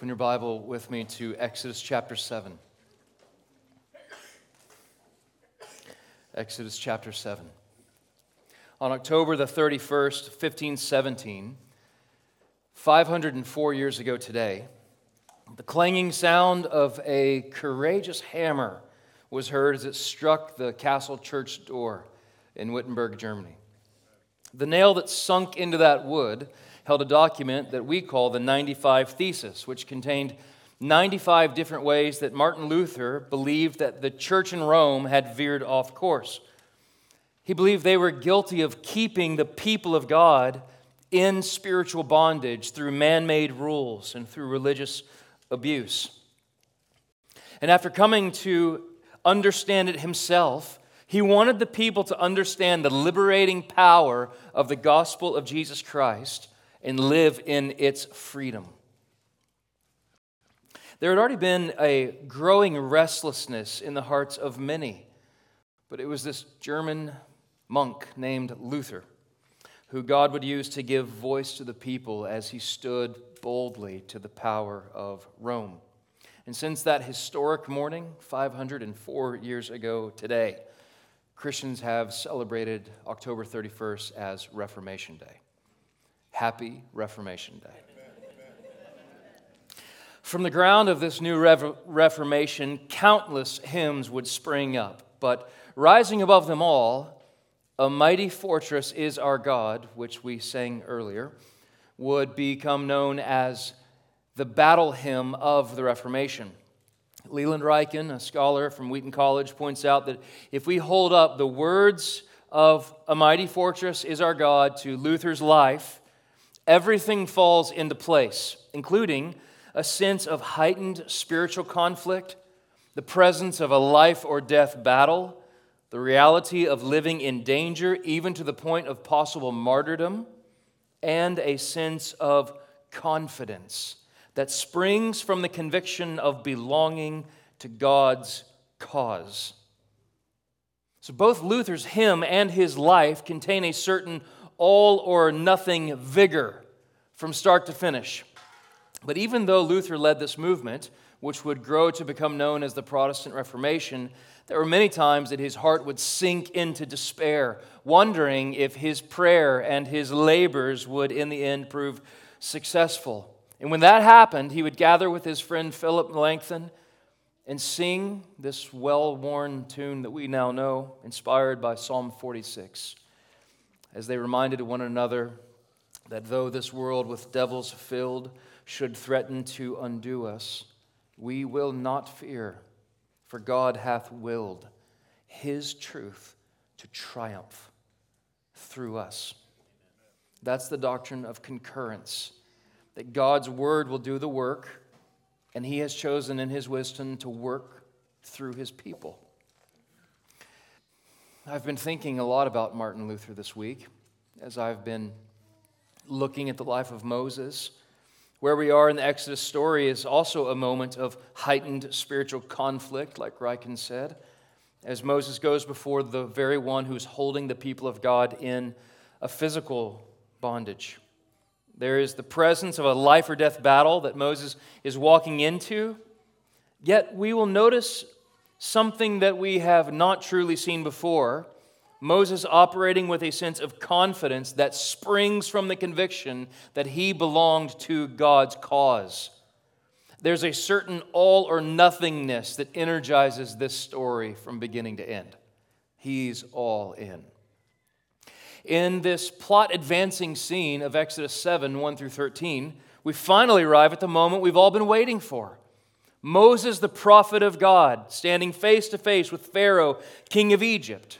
Open your Bible with me to Exodus chapter 7. Exodus chapter 7. On October the 31st, 1517, 504 years ago today, the clanging sound of a courageous hammer was heard as it struck the castle church door in Wittenberg, Germany. The nail that sunk into that wood held a document that we call the 95 Thesis, which contained 95 different ways that Martin Luther believed that the church in Rome had veered off course. He believed they were guilty of keeping the people of God in spiritual bondage through man made rules and through religious abuse. And after coming to understand it himself, he wanted the people to understand the liberating power of the gospel of Jesus Christ and live in its freedom. There had already been a growing restlessness in the hearts of many, but it was this German monk named Luther who God would use to give voice to the people as he stood boldly to the power of Rome. And since that historic morning, 504 years ago today, Christians have celebrated October 31st as Reformation Day. Happy Reformation Day. From the ground of this new Reformation, countless hymns would spring up, but rising above them all, a mighty fortress is our God, which we sang earlier, would become known as the battle hymn of the Reformation. Leland Ryken, a scholar from Wheaton College, points out that if we hold up the words of A Mighty Fortress is Our God to Luther's life, everything falls into place, including a sense of heightened spiritual conflict, the presence of a life or death battle, the reality of living in danger, even to the point of possible martyrdom, and a sense of confidence that springs from the conviction of belonging to God's cause. So, both Luther's hymn and his life contain a certain all or nothing vigor from start to finish. But even though Luther led this movement, which would grow to become known as the Protestant Reformation, there were many times that his heart would sink into despair, wondering if his prayer and his labors would in the end prove successful. And when that happened, he would gather with his friend Philip Melanchthon and sing this well worn tune that we now know, inspired by Psalm 46, as they reminded one another that though this world with devils filled should threaten to undo us, we will not fear for God hath willed his truth to triumph through us. That's the doctrine of concurrence, that God's word will do the work, and he has chosen in his wisdom to work through his people. I've been thinking a lot about Martin Luther this week as I've been looking at the life of Moses where we are in the Exodus story is also a moment of heightened spiritual conflict, like Ryken said, as Moses goes before the very one who's holding the people of God in a physical bondage. There is the presence of a life or death battle that Moses is walking into, yet we will notice something that we have not truly seen before Moses operating with a sense of confidence that springs from the conviction that he belonged to God's cause. There's a certain all or nothingness that energizes this story from beginning to end. He's all in. In this plot advancing scene of Exodus 7 1 through 13, we finally arrive at the moment we've all been waiting for. Moses, the prophet of God, standing face to face with Pharaoh, king of Egypt.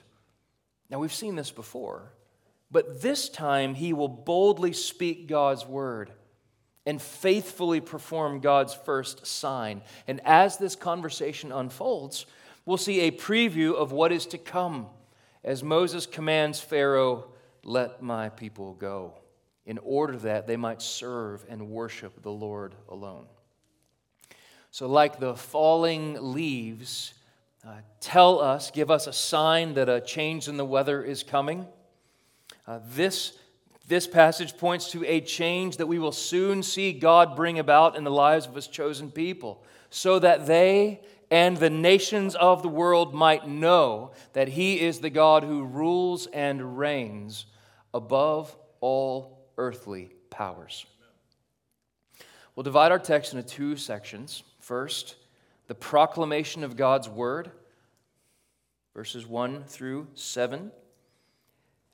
Now, we've seen this before, but this time he will boldly speak God's word and faithfully perform God's first sign. And as this conversation unfolds, we'll see a preview of what is to come as Moses commands Pharaoh, Let my people go, in order that they might serve and worship the Lord alone. So, like the falling leaves, uh, tell us, give us a sign that a change in the weather is coming. Uh, this, This passage points to a change that we will soon see God bring about in the lives of his chosen people, so that they and the nations of the world might know that he is the God who rules and reigns above all earthly powers. We'll divide our text into two sections. First, the proclamation of God's word, verses 1 through 7,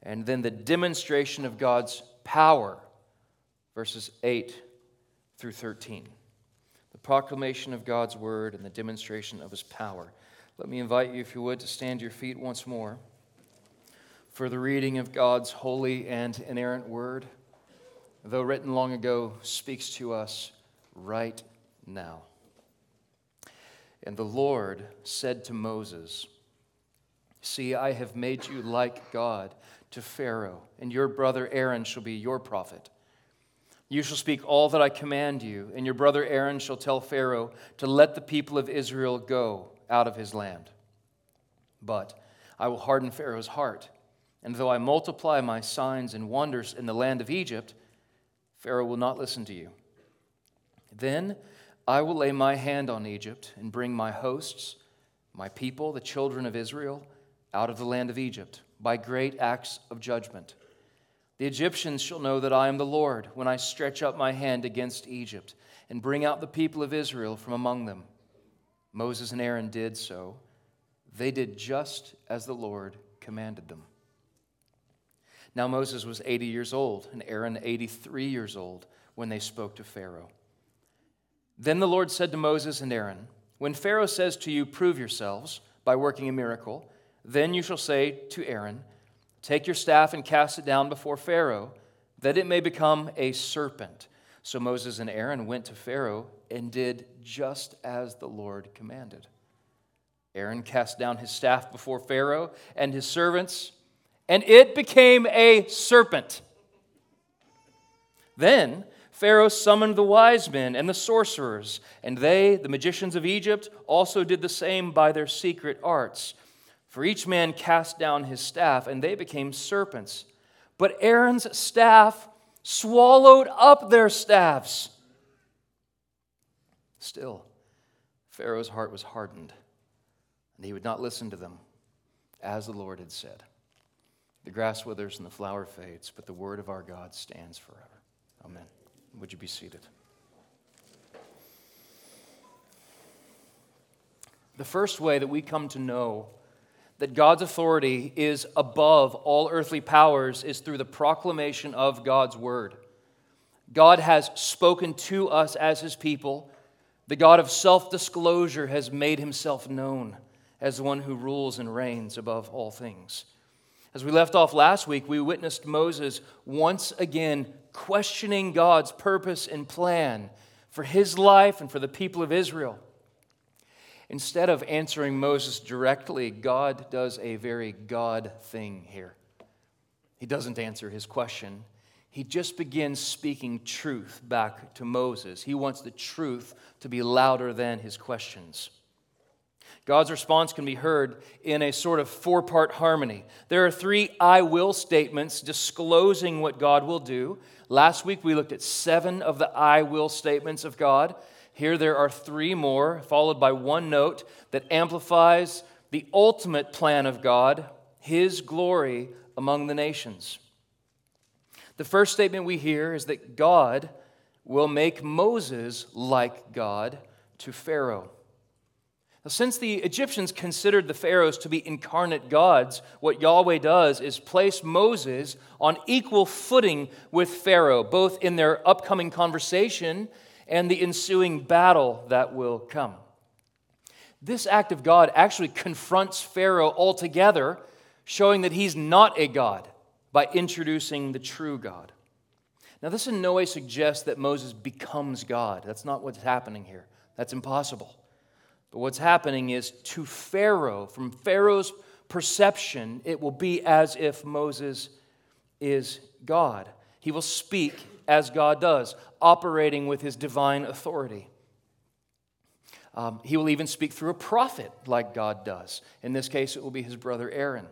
and then the demonstration of God's power, verses 8 through 13 The proclamation of God's word and the demonstration of his power. Let me invite you, if you would, to stand to your feet once more for the reading of God's holy and inerrant word, though written long ago, speaks to us right now. And the Lord said to Moses, See, I have made you like God to Pharaoh, and your brother Aaron shall be your prophet. You shall speak all that I command you, and your brother Aaron shall tell Pharaoh to let the people of Israel go out of his land. But I will harden Pharaoh's heart, and though I multiply my signs and wonders in the land of Egypt, Pharaoh will not listen to you. Then I will lay my hand on Egypt and bring my hosts, my people, the children of Israel, out of the land of Egypt by great acts of judgment. The Egyptians shall know that I am the Lord when I stretch up my hand against Egypt and bring out the people of Israel from among them. Moses and Aaron did so. They did just as the Lord commanded them. Now Moses was 80 years old and Aaron 83 years old when they spoke to Pharaoh. Then the Lord said to Moses and Aaron, When Pharaoh says to you, Prove yourselves by working a miracle, then you shall say to Aaron, Take your staff and cast it down before Pharaoh, that it may become a serpent. So Moses and Aaron went to Pharaoh and did just as the Lord commanded. Aaron cast down his staff before Pharaoh and his servants, and it became a serpent. Then Pharaoh summoned the wise men and the sorcerers, and they, the magicians of Egypt, also did the same by their secret arts. For each man cast down his staff, and they became serpents. But Aaron's staff swallowed up their staffs. Still, Pharaoh's heart was hardened, and he would not listen to them, as the Lord had said. The grass withers and the flower fades, but the word of our God stands forever. Amen. Would you be seated? The first way that we come to know that God's authority is above all earthly powers is through the proclamation of God's word. God has spoken to us as his people. The God of self disclosure has made himself known as the one who rules and reigns above all things. As we left off last week, we witnessed Moses once again questioning God's purpose and plan for his life and for the people of Israel. Instead of answering Moses directly, God does a very God thing here. He doesn't answer his question. He just begins speaking truth back to Moses. He wants the truth to be louder than his questions. God's response can be heard in a sort of four part harmony. There are three I will statements disclosing what God will do. Last week we looked at seven of the I will statements of God. Here there are three more, followed by one note that amplifies the ultimate plan of God, His glory among the nations. The first statement we hear is that God will make Moses like God to Pharaoh. Since the Egyptians considered the pharaohs to be incarnate gods, what Yahweh does is place Moses on equal footing with Pharaoh, both in their upcoming conversation and the ensuing battle that will come. This act of God actually confronts Pharaoh altogether, showing that he's not a God by introducing the true God. Now, this in no way suggests that Moses becomes God. That's not what's happening here. That's impossible. But what's happening is to Pharaoh, from Pharaoh's perception, it will be as if Moses is God. He will speak as God does, operating with his divine authority. Um, he will even speak through a prophet like God does. In this case, it will be his brother Aaron.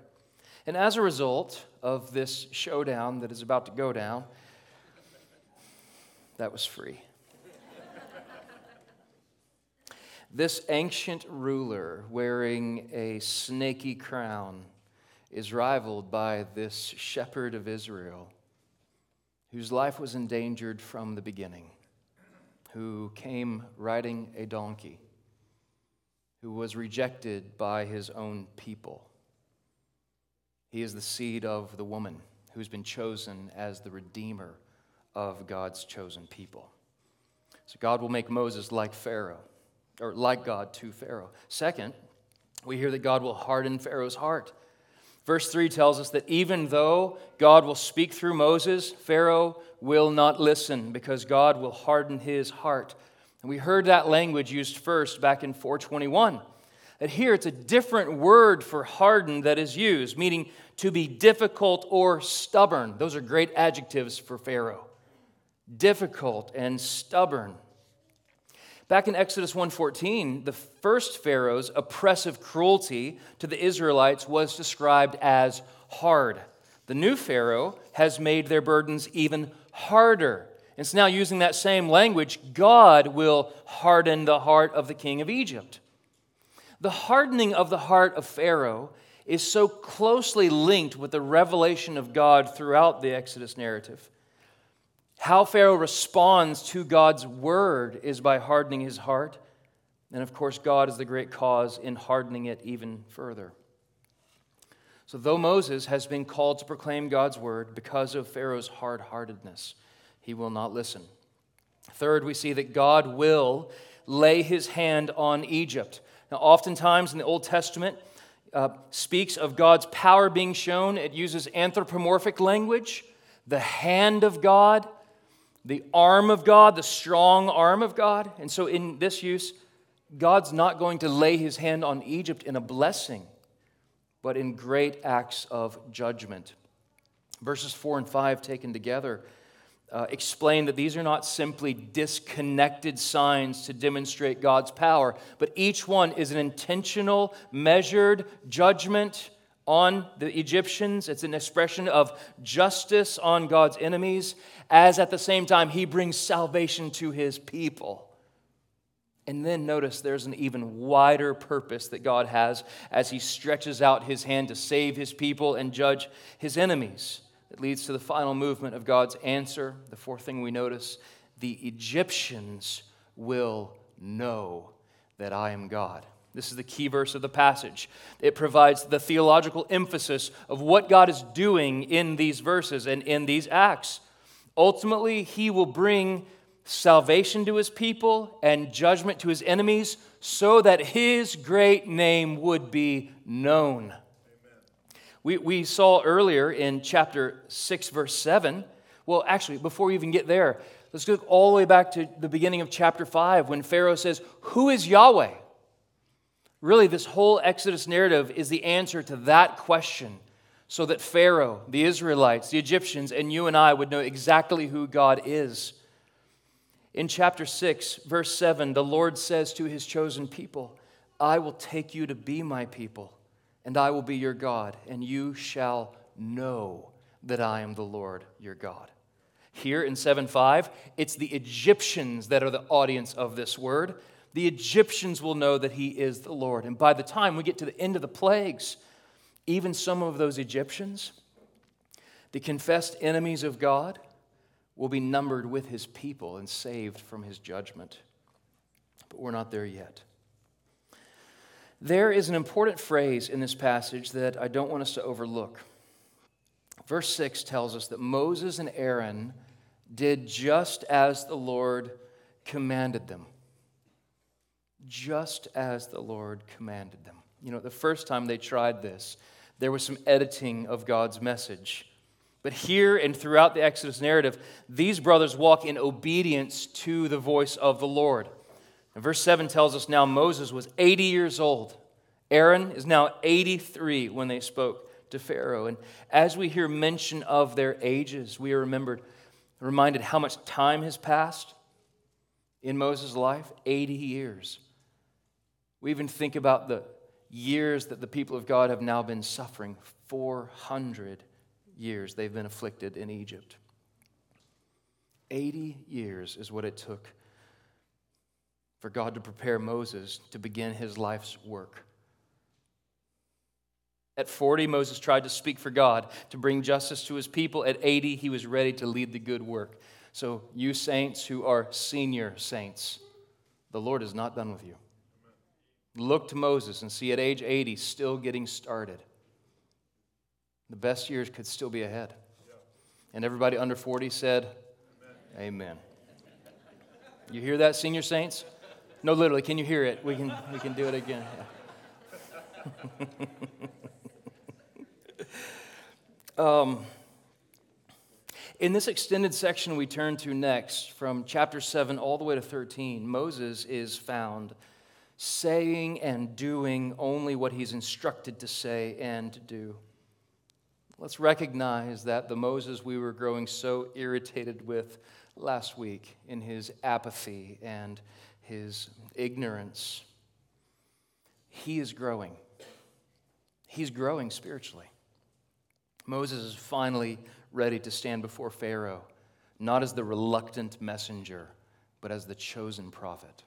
And as a result of this showdown that is about to go down, that was free. This ancient ruler wearing a snaky crown is rivaled by this shepherd of Israel whose life was endangered from the beginning, who came riding a donkey, who was rejected by his own people. He is the seed of the woman who's been chosen as the redeemer of God's chosen people. So God will make Moses like Pharaoh, or like God to Pharaoh. Second, we hear that God will harden Pharaoh's heart. Verse 3 tells us that even though God will speak through Moses, Pharaoh will not listen because God will harden his heart. And we heard that language used first back in 421. That here it's a different word for harden that is used, meaning to be difficult or stubborn. Those are great adjectives for Pharaoh. Difficult and stubborn. Back in Exodus 1:14, the first Pharaoh's oppressive cruelty to the Israelites was described as hard. The new Pharaoh has made their burdens even harder. And so now, using that same language, God will harden the heart of the king of Egypt. The hardening of the heart of Pharaoh is so closely linked with the revelation of God throughout the Exodus narrative. How Pharaoh responds to God's word is by hardening his heart. And of course, God is the great cause in hardening it even further. So, though Moses has been called to proclaim God's word because of Pharaoh's hard heartedness, he will not listen. Third, we see that God will lay his hand on Egypt. Now, oftentimes in the Old Testament, uh, speaks of God's power being shown. It uses anthropomorphic language, the hand of God the arm of God, the strong arm of God. And so, in this use, God's not going to lay his hand on Egypt in a blessing, but in great acts of judgment. Verses 4 and 5 taken together uh, explain that these are not simply disconnected signs to demonstrate God's power, but each one is an intentional, measured judgment on the Egyptians. It's an expression of justice on God's enemies, as at the same time he brings salvation to his people. And then notice there's an even wider purpose that God has as he stretches out his hand to save his people and judge his enemies. It leads to the final movement of God's answer. The fourth thing we notice the Egyptians will know that I am God. This is the key verse of the passage. It provides the theological emphasis of what God is doing in these verses and in these acts. Ultimately, He will bring salvation to His people and judgment to His enemies so that His great name would be known. We, we saw earlier in chapter 6, verse 7. Well, actually, before we even get there, let's go all the way back to the beginning of chapter 5 when Pharaoh says, Who is Yahweh? Really, this whole Exodus narrative is the answer to that question so that Pharaoh, the Israelites, the Egyptians, and you and I would know exactly who God is. In chapter 6, verse 7, the Lord says to his chosen people, I will take you to be my people, and I will be your God, and you shall know that I am the Lord your God. Here in 7 5, it's the Egyptians that are the audience of this word the Egyptians will know that he is the Lord. And by the time we get to the end of the plagues, even some of those Egyptians, the confessed enemies of God, will be numbered with his people and saved from his judgment. But we're not there yet. There is an important phrase in this passage that I don't want us to overlook. Verse 6 tells us that Moses and Aaron did just as the Lord commanded them just as the Lord commanded them. You know, the first time they tried this, there was some editing of God's message. But here and throughout the Exodus narrative, these brothers walk in obedience to the voice of the Lord. And verse 7 tells us now Moses was 80 years old. Aaron is now 83 when they spoke to Pharaoh. And as we hear mention of their ages, we are remembered, reminded how much time has passed in Moses' life 80 years. We even think about the years that the people of God have now been suffering 400 years they've been afflicted in Egypt. 80 years is what it took for God to prepare Moses to begin his life's work. At 40, Moses tried to speak for God to bring justice to his people. At 80, he was ready to lead the good work. So, you saints who are senior saints, the Lord is not done with you. Look to Moses and see at age 80, still getting started. The best years could still be ahead. And everybody under 40 said, Amen. Amen. You hear that, senior saints? No, literally, can you hear it? We can, we can do it again. Um, in this extended section we turn to next, from chapter 7 all the way to 13, Moses is found saying and doing only what he's instructed to say and do. Let's recognize that the Moses we were growing so irritated with last week in his apathy and his ignorance, he is growing. He's growing spiritually. Moses is finally ready to stand before Pharaoh, not as the reluctant messenger, but as the chosen prophet.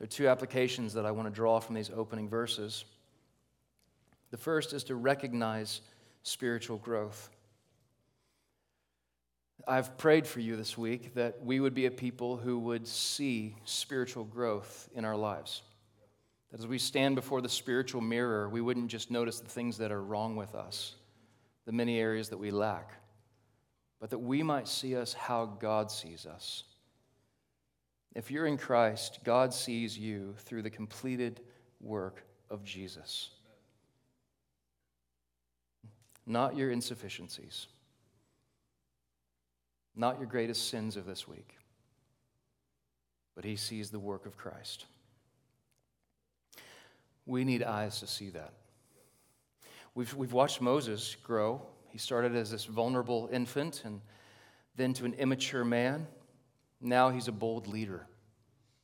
There are two applications that I want to draw from these opening verses. The first is to recognize spiritual growth. I've prayed for you this week that we would be a people who would see spiritual growth in our lives. That as we stand before the spiritual mirror, we wouldn't just notice the things that are wrong with us, the many areas that we lack, but that we might see us how God sees us. If you're in Christ, God sees you through the completed work of Jesus, not your insufficiencies, not your greatest sins of this week, but He sees the work of Christ. We need eyes to see that. We've, we've watched Moses grow. He started as this vulnerable infant and then to an immature man now he's a bold leader.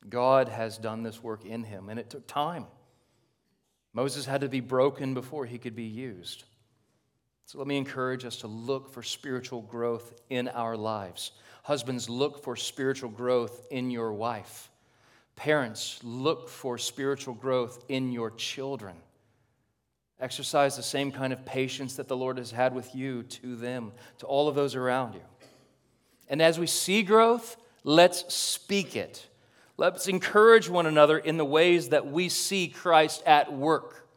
God has done this work in him, and it took time. Moses had to be broken before he could be used. So let me encourage us to look for spiritual growth in our lives. Husbands, look for spiritual growth in your wife. Parents, look for spiritual growth in your children. Exercise the same kind of patience that the Lord has had with you to them, to all of those around you. And as we see growth, Let's speak it. Let's encourage one another in the ways that we see Christ at work.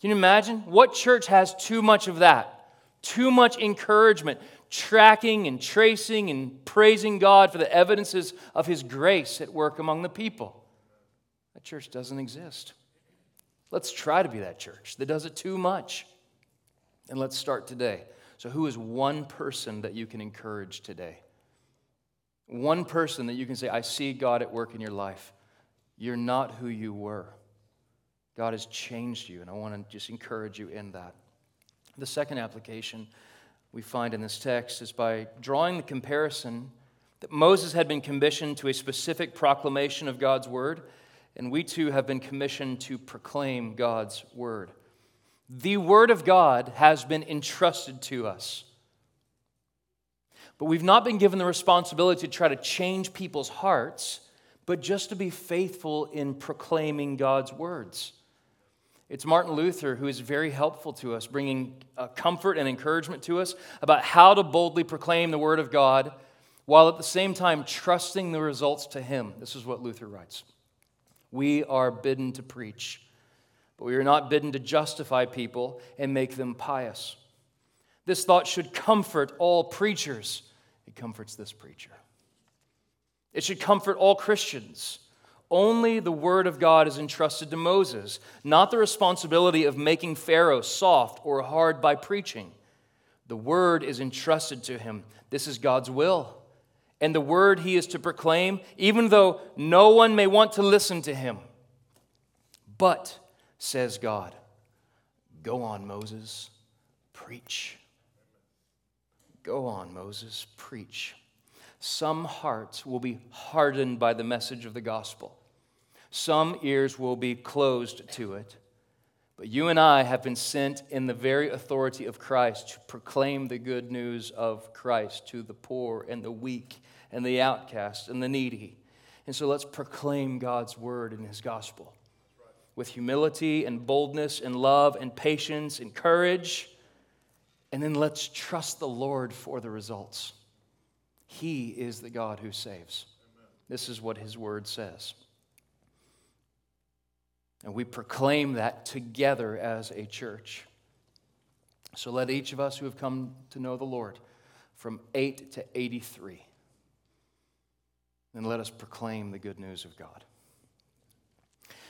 Can you imagine? What church has too much of that? Too much encouragement, tracking and tracing and praising God for the evidences of His grace at work among the people. That church doesn't exist. Let's try to be that church that does it too much. And let's start today. So, who is one person that you can encourage today? One person that you can say, I see God at work in your life. You're not who you were. God has changed you, and I want to just encourage you in that. The second application we find in this text is by drawing the comparison that Moses had been commissioned to a specific proclamation of God's word, and we too have been commissioned to proclaim God's word. The word of God has been entrusted to us. But we've not been given the responsibility to try to change people's hearts, but just to be faithful in proclaiming God's words. It's Martin Luther who is very helpful to us, bringing uh, comfort and encouragement to us about how to boldly proclaim the Word of God while at the same time trusting the results to Him. This is what Luther writes We are bidden to preach, but we are not bidden to justify people and make them pious. This thought should comfort all preachers comforts this preacher. It should comfort all Christians. Only the word of God is entrusted to Moses, not the responsibility of making Pharaoh soft or hard by preaching. The word is entrusted to him. This is God's will. And the word he is to proclaim, even though no one may want to listen to him. But, says God, go on, Moses, preach. Go on, Moses, preach. Some hearts will be hardened by the message of the gospel. Some ears will be closed to it. But you and I have been sent in the very authority of Christ to proclaim the good news of Christ to the poor and the weak and the outcast and the needy. And so let's proclaim God's word and his gospel with humility and boldness and love and patience and courage. And then let's trust the Lord for the results. He is the God who saves. This is what his word says. And we proclaim that together as a church. So let each of us who have come to know the Lord from 8 to 83, and let us proclaim the good news of God.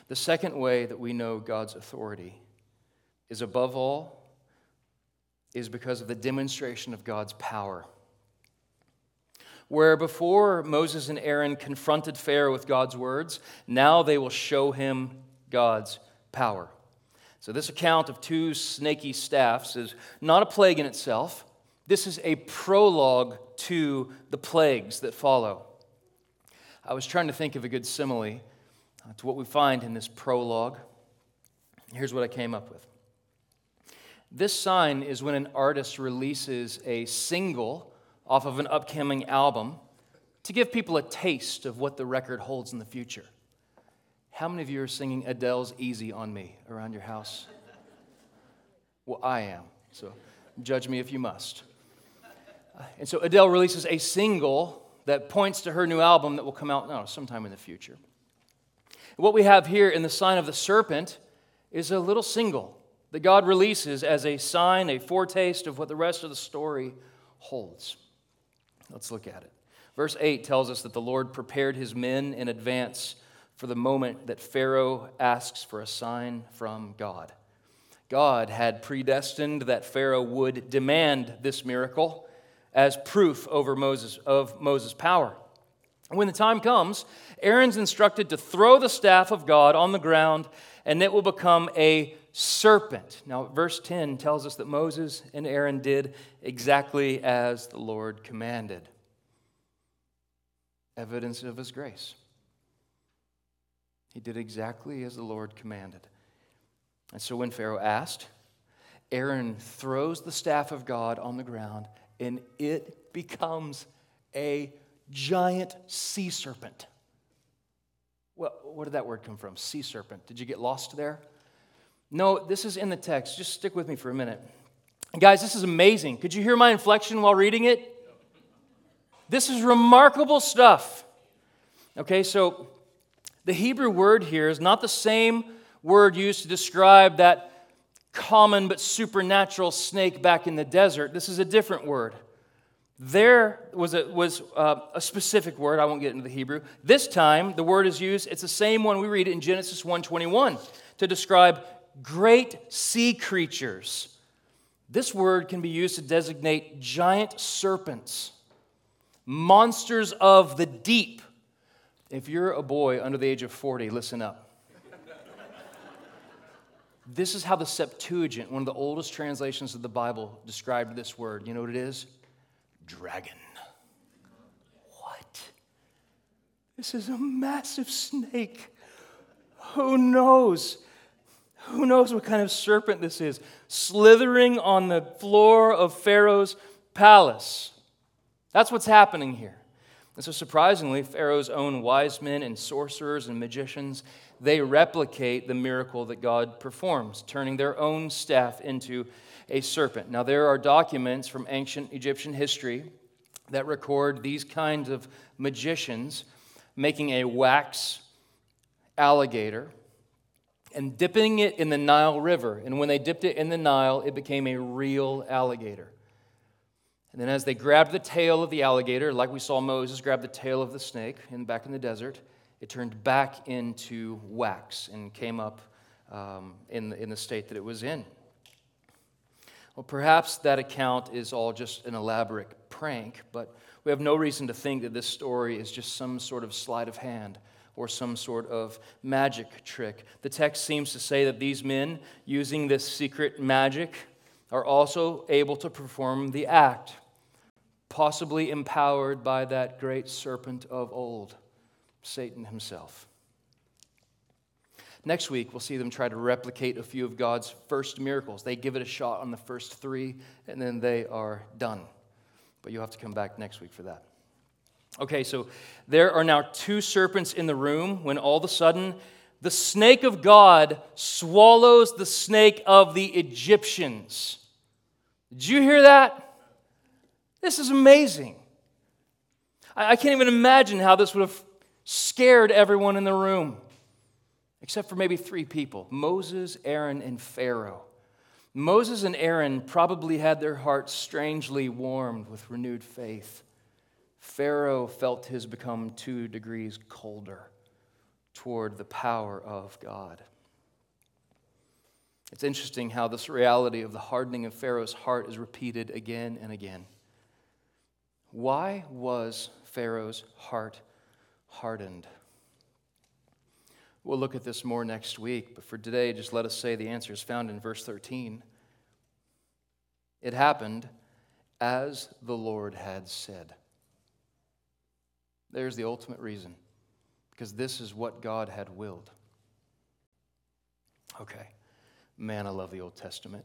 The second way that we know God's authority is above all, is because of the demonstration of God's power. Where before Moses and Aaron confronted Pharaoh with God's words, now they will show him God's power. So, this account of two snaky staffs is not a plague in itself. This is a prologue to the plagues that follow. I was trying to think of a good simile uh, to what we find in this prologue. Here's what I came up with. This sign is when an artist releases a single off of an upcoming album to give people a taste of what the record holds in the future. How many of you are singing Adele's Easy on Me around your house? Well, I am, so judge me if you must. And so Adele releases a single that points to her new album that will come out no, sometime in the future. What we have here in the sign of the serpent is a little single that God releases as a sign, a foretaste of what the rest of the story holds. Let's look at it. Verse 8 tells us that the Lord prepared his men in advance for the moment that Pharaoh asks for a sign from God. God had predestined that Pharaoh would demand this miracle as proof over Moses of Moses' power. When the time comes, Aaron's instructed to throw the staff of God on the ground and it will become a serpent. Now, verse 10 tells us that Moses and Aaron did exactly as the Lord commanded. Evidence of his grace. He did exactly as the Lord commanded. And so when Pharaoh asked, Aaron throws the staff of God on the ground, and it becomes a giant sea serpent. Well, where did that word come from? Sea serpent. Did you get lost there? No, this is in the text. Just stick with me for a minute. Guys, this is amazing. Could you hear my inflection while reading it? This is remarkable stuff. Okay, so the Hebrew word here is not the same word used to describe that common but supernatural snake back in the desert. This is a different word. There was, a, was uh, a specific word. I won't get into the Hebrew. This time, the word is used. It's the same one we read in Genesis 1:21 to describe great sea creatures. This word can be used to designate giant serpents, monsters of the deep if you're a boy under the age of 40, listen up. this is how the Septuagint, one of the oldest translations of the Bible, described this word. You know what it is? Dragon. What? This is a massive snake. Who knows? Who knows what kind of serpent this is? Slithering on the floor of Pharaoh's palace. That's what's happening here. And so, surprisingly, Pharaoh's own wise men and sorcerers and magicians, they replicate the miracle that God performs, turning their own staff into a serpent. Now, there are documents from ancient Egyptian history that record these kinds of magicians making a wax alligator and dipping it in the Nile River. And when they dipped it in the Nile, it became a real alligator. And then, as they grabbed the tail of the alligator, like we saw Moses grab the tail of the snake in, back in the desert, it turned back into wax and came up um, in, in the state that it was in. Well, perhaps that account is all just an elaborate prank, but we have no reason to think that this story is just some sort of sleight of hand or some sort of magic trick. The text seems to say that these men, using this secret magic, are also able to perform the act possibly empowered by that great serpent of old, Satan himself. Next week, we'll see them try to replicate a few of God's first miracles. They give it a shot on the first three, and then they are done. But you'll have to come back next week for that. Okay, so there are now two serpents in the room when all of a sudden the snake of God swallows the snake of the Egyptians. Did you hear that? This is amazing. I, can't even imagine how this would have scared everyone in the room, except for maybe three people Moses, Aaron, and Pharaoh. Moses and Aaron probably had their hearts strangely warmed with renewed faith. Pharaoh felt his become two degrees colder toward the power of God. It's interesting how this reality of the hardening of Pharaoh's heart is repeated again and again. Why was Pharaoh's heart hardened? We'll look at this more next week, but for today, just let us say the answer is found in verse 13. It happened as the Lord had said. There's the ultimate reason, because this is what God had willed. Okay. Man, I love the Old Testament.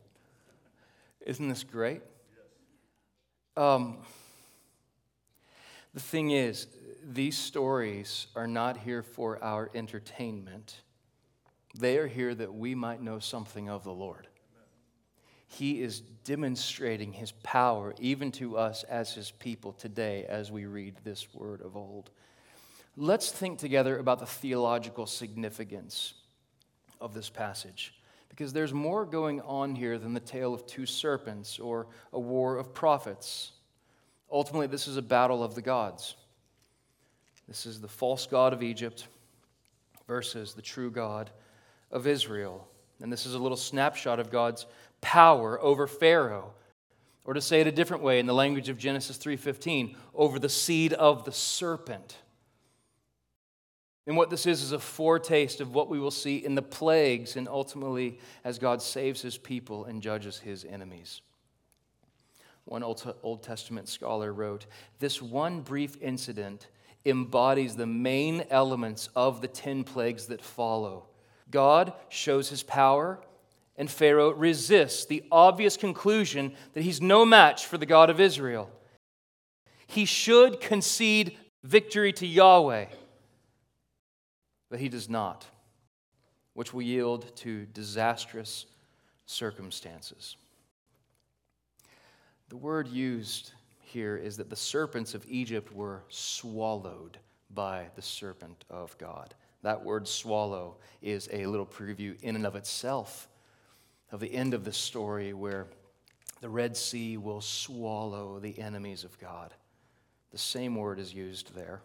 Isn't this great? Um, the thing is, these stories are not here for our entertainment. They are here that we might know something of the Lord. He is demonstrating his power even to us as his people today as we read this word of old. Let's think together about the theological significance of this passage because there's more going on here than the tale of two serpents or a war of prophets. Ultimately, this is a battle of the gods. This is the false God of Egypt versus the true God of Israel. And this is a little snapshot of God's power over Pharaoh. Or to say it a different way in the language of Genesis 3:15, over the seed of the serpent. And what this is is a foretaste of what we will see in the plagues and ultimately as God saves his people and judges his enemies. One Old Testament scholar wrote This one brief incident embodies the main elements of the 10 plagues that follow. God shows his power, and Pharaoh resists the obvious conclusion that he's no match for the God of Israel. He should concede victory to Yahweh but he does not, which will yield to disastrous circumstances. The word used here is that the serpents of Egypt were swallowed by the serpent of God. That word swallow is a little preview in and of itself of the end of the story where the Red Sea will swallow the enemies of God. The same word is used there.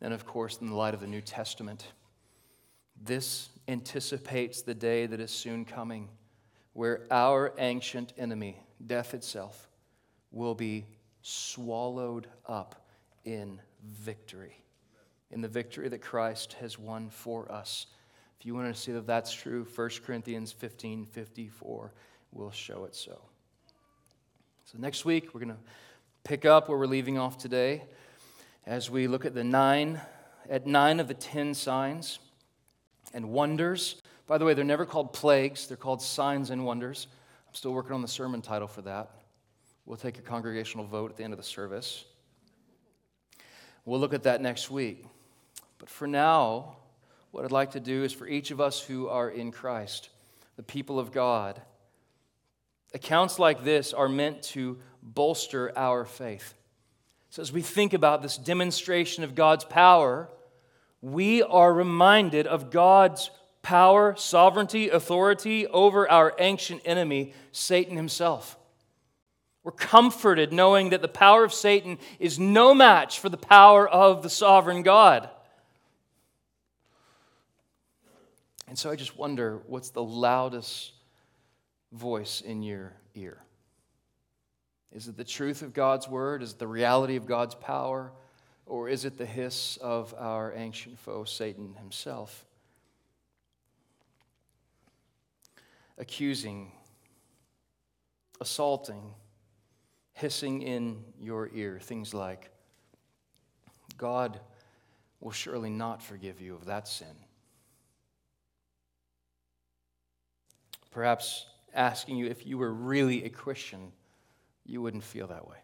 And of course, in the light of the New Testament, this anticipates the day that is soon coming where our ancient enemy, death itself, will be swallowed up in victory, in the victory that Christ has won for us. If you want to see that that's true, 1 Corinthians 15 54 will show it so. So, next week, we're going to pick up where we're leaving off today as we look at the nine, at nine of the ten signs and wonders. By the way, they're never called plagues, they're called signs and wonders. I'm still working on the sermon title for that. We'll take a congregational vote at the end of the service. We'll look at that next week. But for now, what I'd like to do is for each of us who are in Christ, the people of God, accounts like this are meant to bolster our faith. So, as we think about this demonstration of God's power, we are reminded of God's power, sovereignty, authority over our ancient enemy, Satan himself. We're comforted knowing that the power of Satan is no match for the power of the sovereign God. And so I just wonder what's the loudest voice in your ear? Is it the truth of God's word? Is it the reality of God's power? Or is it the hiss of our ancient foe, Satan himself? Accusing, assaulting, hissing in your ear, things like, God will surely not forgive you of that sin. Perhaps asking you if you were really a Christian, you wouldn't feel that way.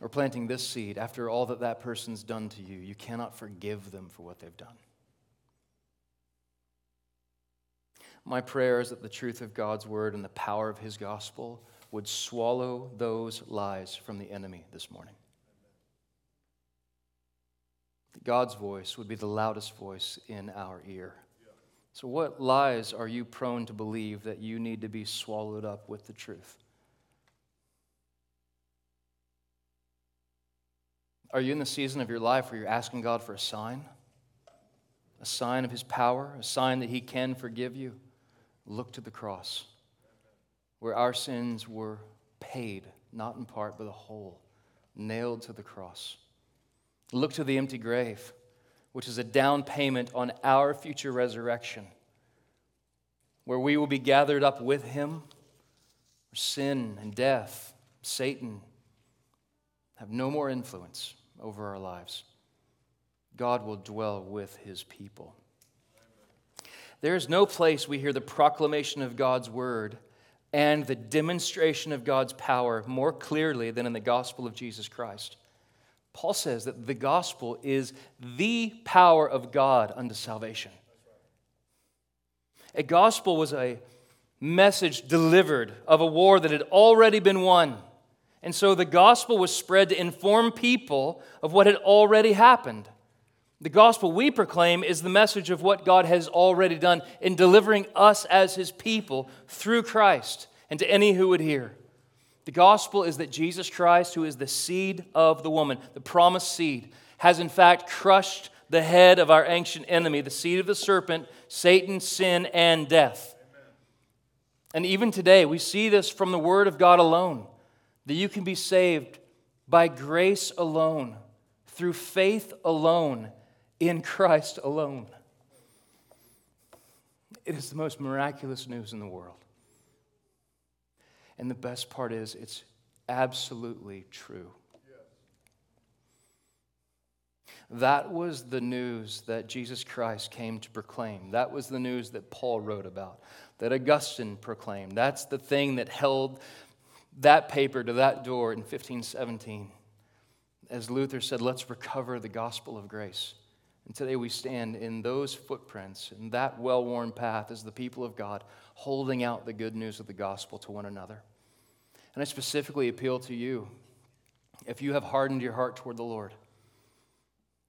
Or planting this seed after all that that person's done to you, you cannot forgive them for what they've done. My prayer is that the truth of God's word and the power of his gospel would swallow those lies from the enemy this morning. That God's voice would be the loudest voice in our ear. So, what lies are you prone to believe that you need to be swallowed up with the truth? Are you in the season of your life where you're asking God for a sign? A sign of His power, a sign that He can forgive you? Look to the cross, where our sins were paid, not in part, but the whole, nailed to the cross. Look to the empty grave, which is a down payment on our future resurrection, where we will be gathered up with Him, sin and death, Satan, have no more influence over our lives. God will dwell with His people. There is no place we hear the proclamation of God's word and the demonstration of God's power more clearly than in the gospel of Jesus Christ. Paul says that the gospel is the power of God unto salvation. A gospel was a message delivered of a war that had already been won. And so the gospel was spread to inform people of what had already happened. The gospel we proclaim is the message of what God has already done in delivering us as his people through Christ and to any who would hear. The gospel is that Jesus Christ, who is the seed of the woman, the promised seed, has in fact crushed the head of our ancient enemy, the seed of the serpent, Satan, sin, and death. And even today, we see this from the Word of God alone that you can be saved by grace alone, through faith alone, in Christ alone. It is the most miraculous news in the world. And the best part is, it's absolutely true. That was the news that Jesus Christ came to proclaim. That was the news that Paul wrote about, that Augustine proclaimed. That's the thing that held that paper to that door in 1517. As Luther said, let's recover the gospel of grace. And today we stand in those footprints, in that well worn path as the people of God, holding out the good news of the gospel to one another. And I specifically appeal to you if you have hardened your heart toward the Lord,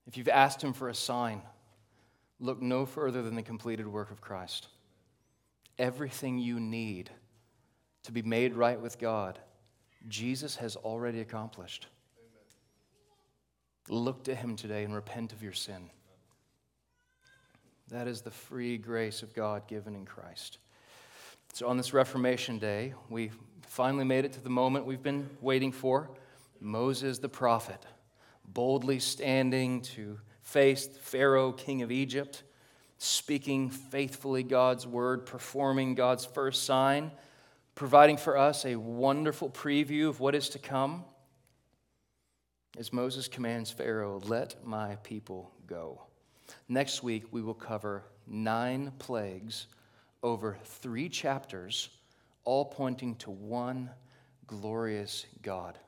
if you've asked Him for a sign, look no further than the completed work of Christ. Everything you need to be made right with God, Jesus has already accomplished. Amen. Look to Him today and repent of your sin. That is the free grace of God given in Christ. So, on this Reformation Day, we finally made it to the moment we've been waiting for Moses the prophet, boldly standing to face Pharaoh, king of Egypt, speaking faithfully God's word, performing God's first sign, providing for us a wonderful preview of what is to come. As Moses commands Pharaoh, let my people go. Next week, we will cover nine plagues over three chapters, all pointing to one glorious God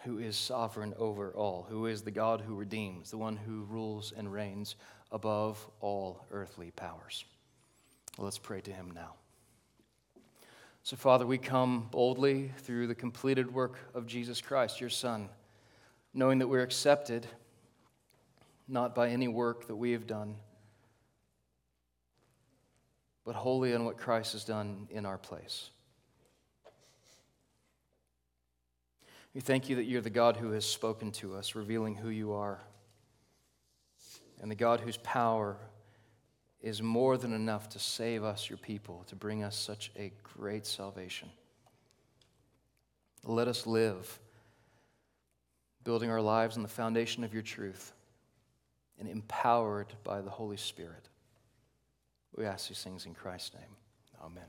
who is sovereign over all, who is the God who redeems, the one who rules and reigns above all earthly powers. let's pray to him now. So, Father, we come boldly through the completed work of Jesus Christ, your Son, knowing that we're accepted not by any work that we have done, but wholly on what Christ has done in our place. We thank you that you're the God who has spoken to us, revealing who you are, and the God whose power is more than enough to save us, your people, to bring us such a great salvation. Let us live, building our lives on the foundation of your truth and empowered by the Holy Spirit. We ask these things in Christ's name. Amen.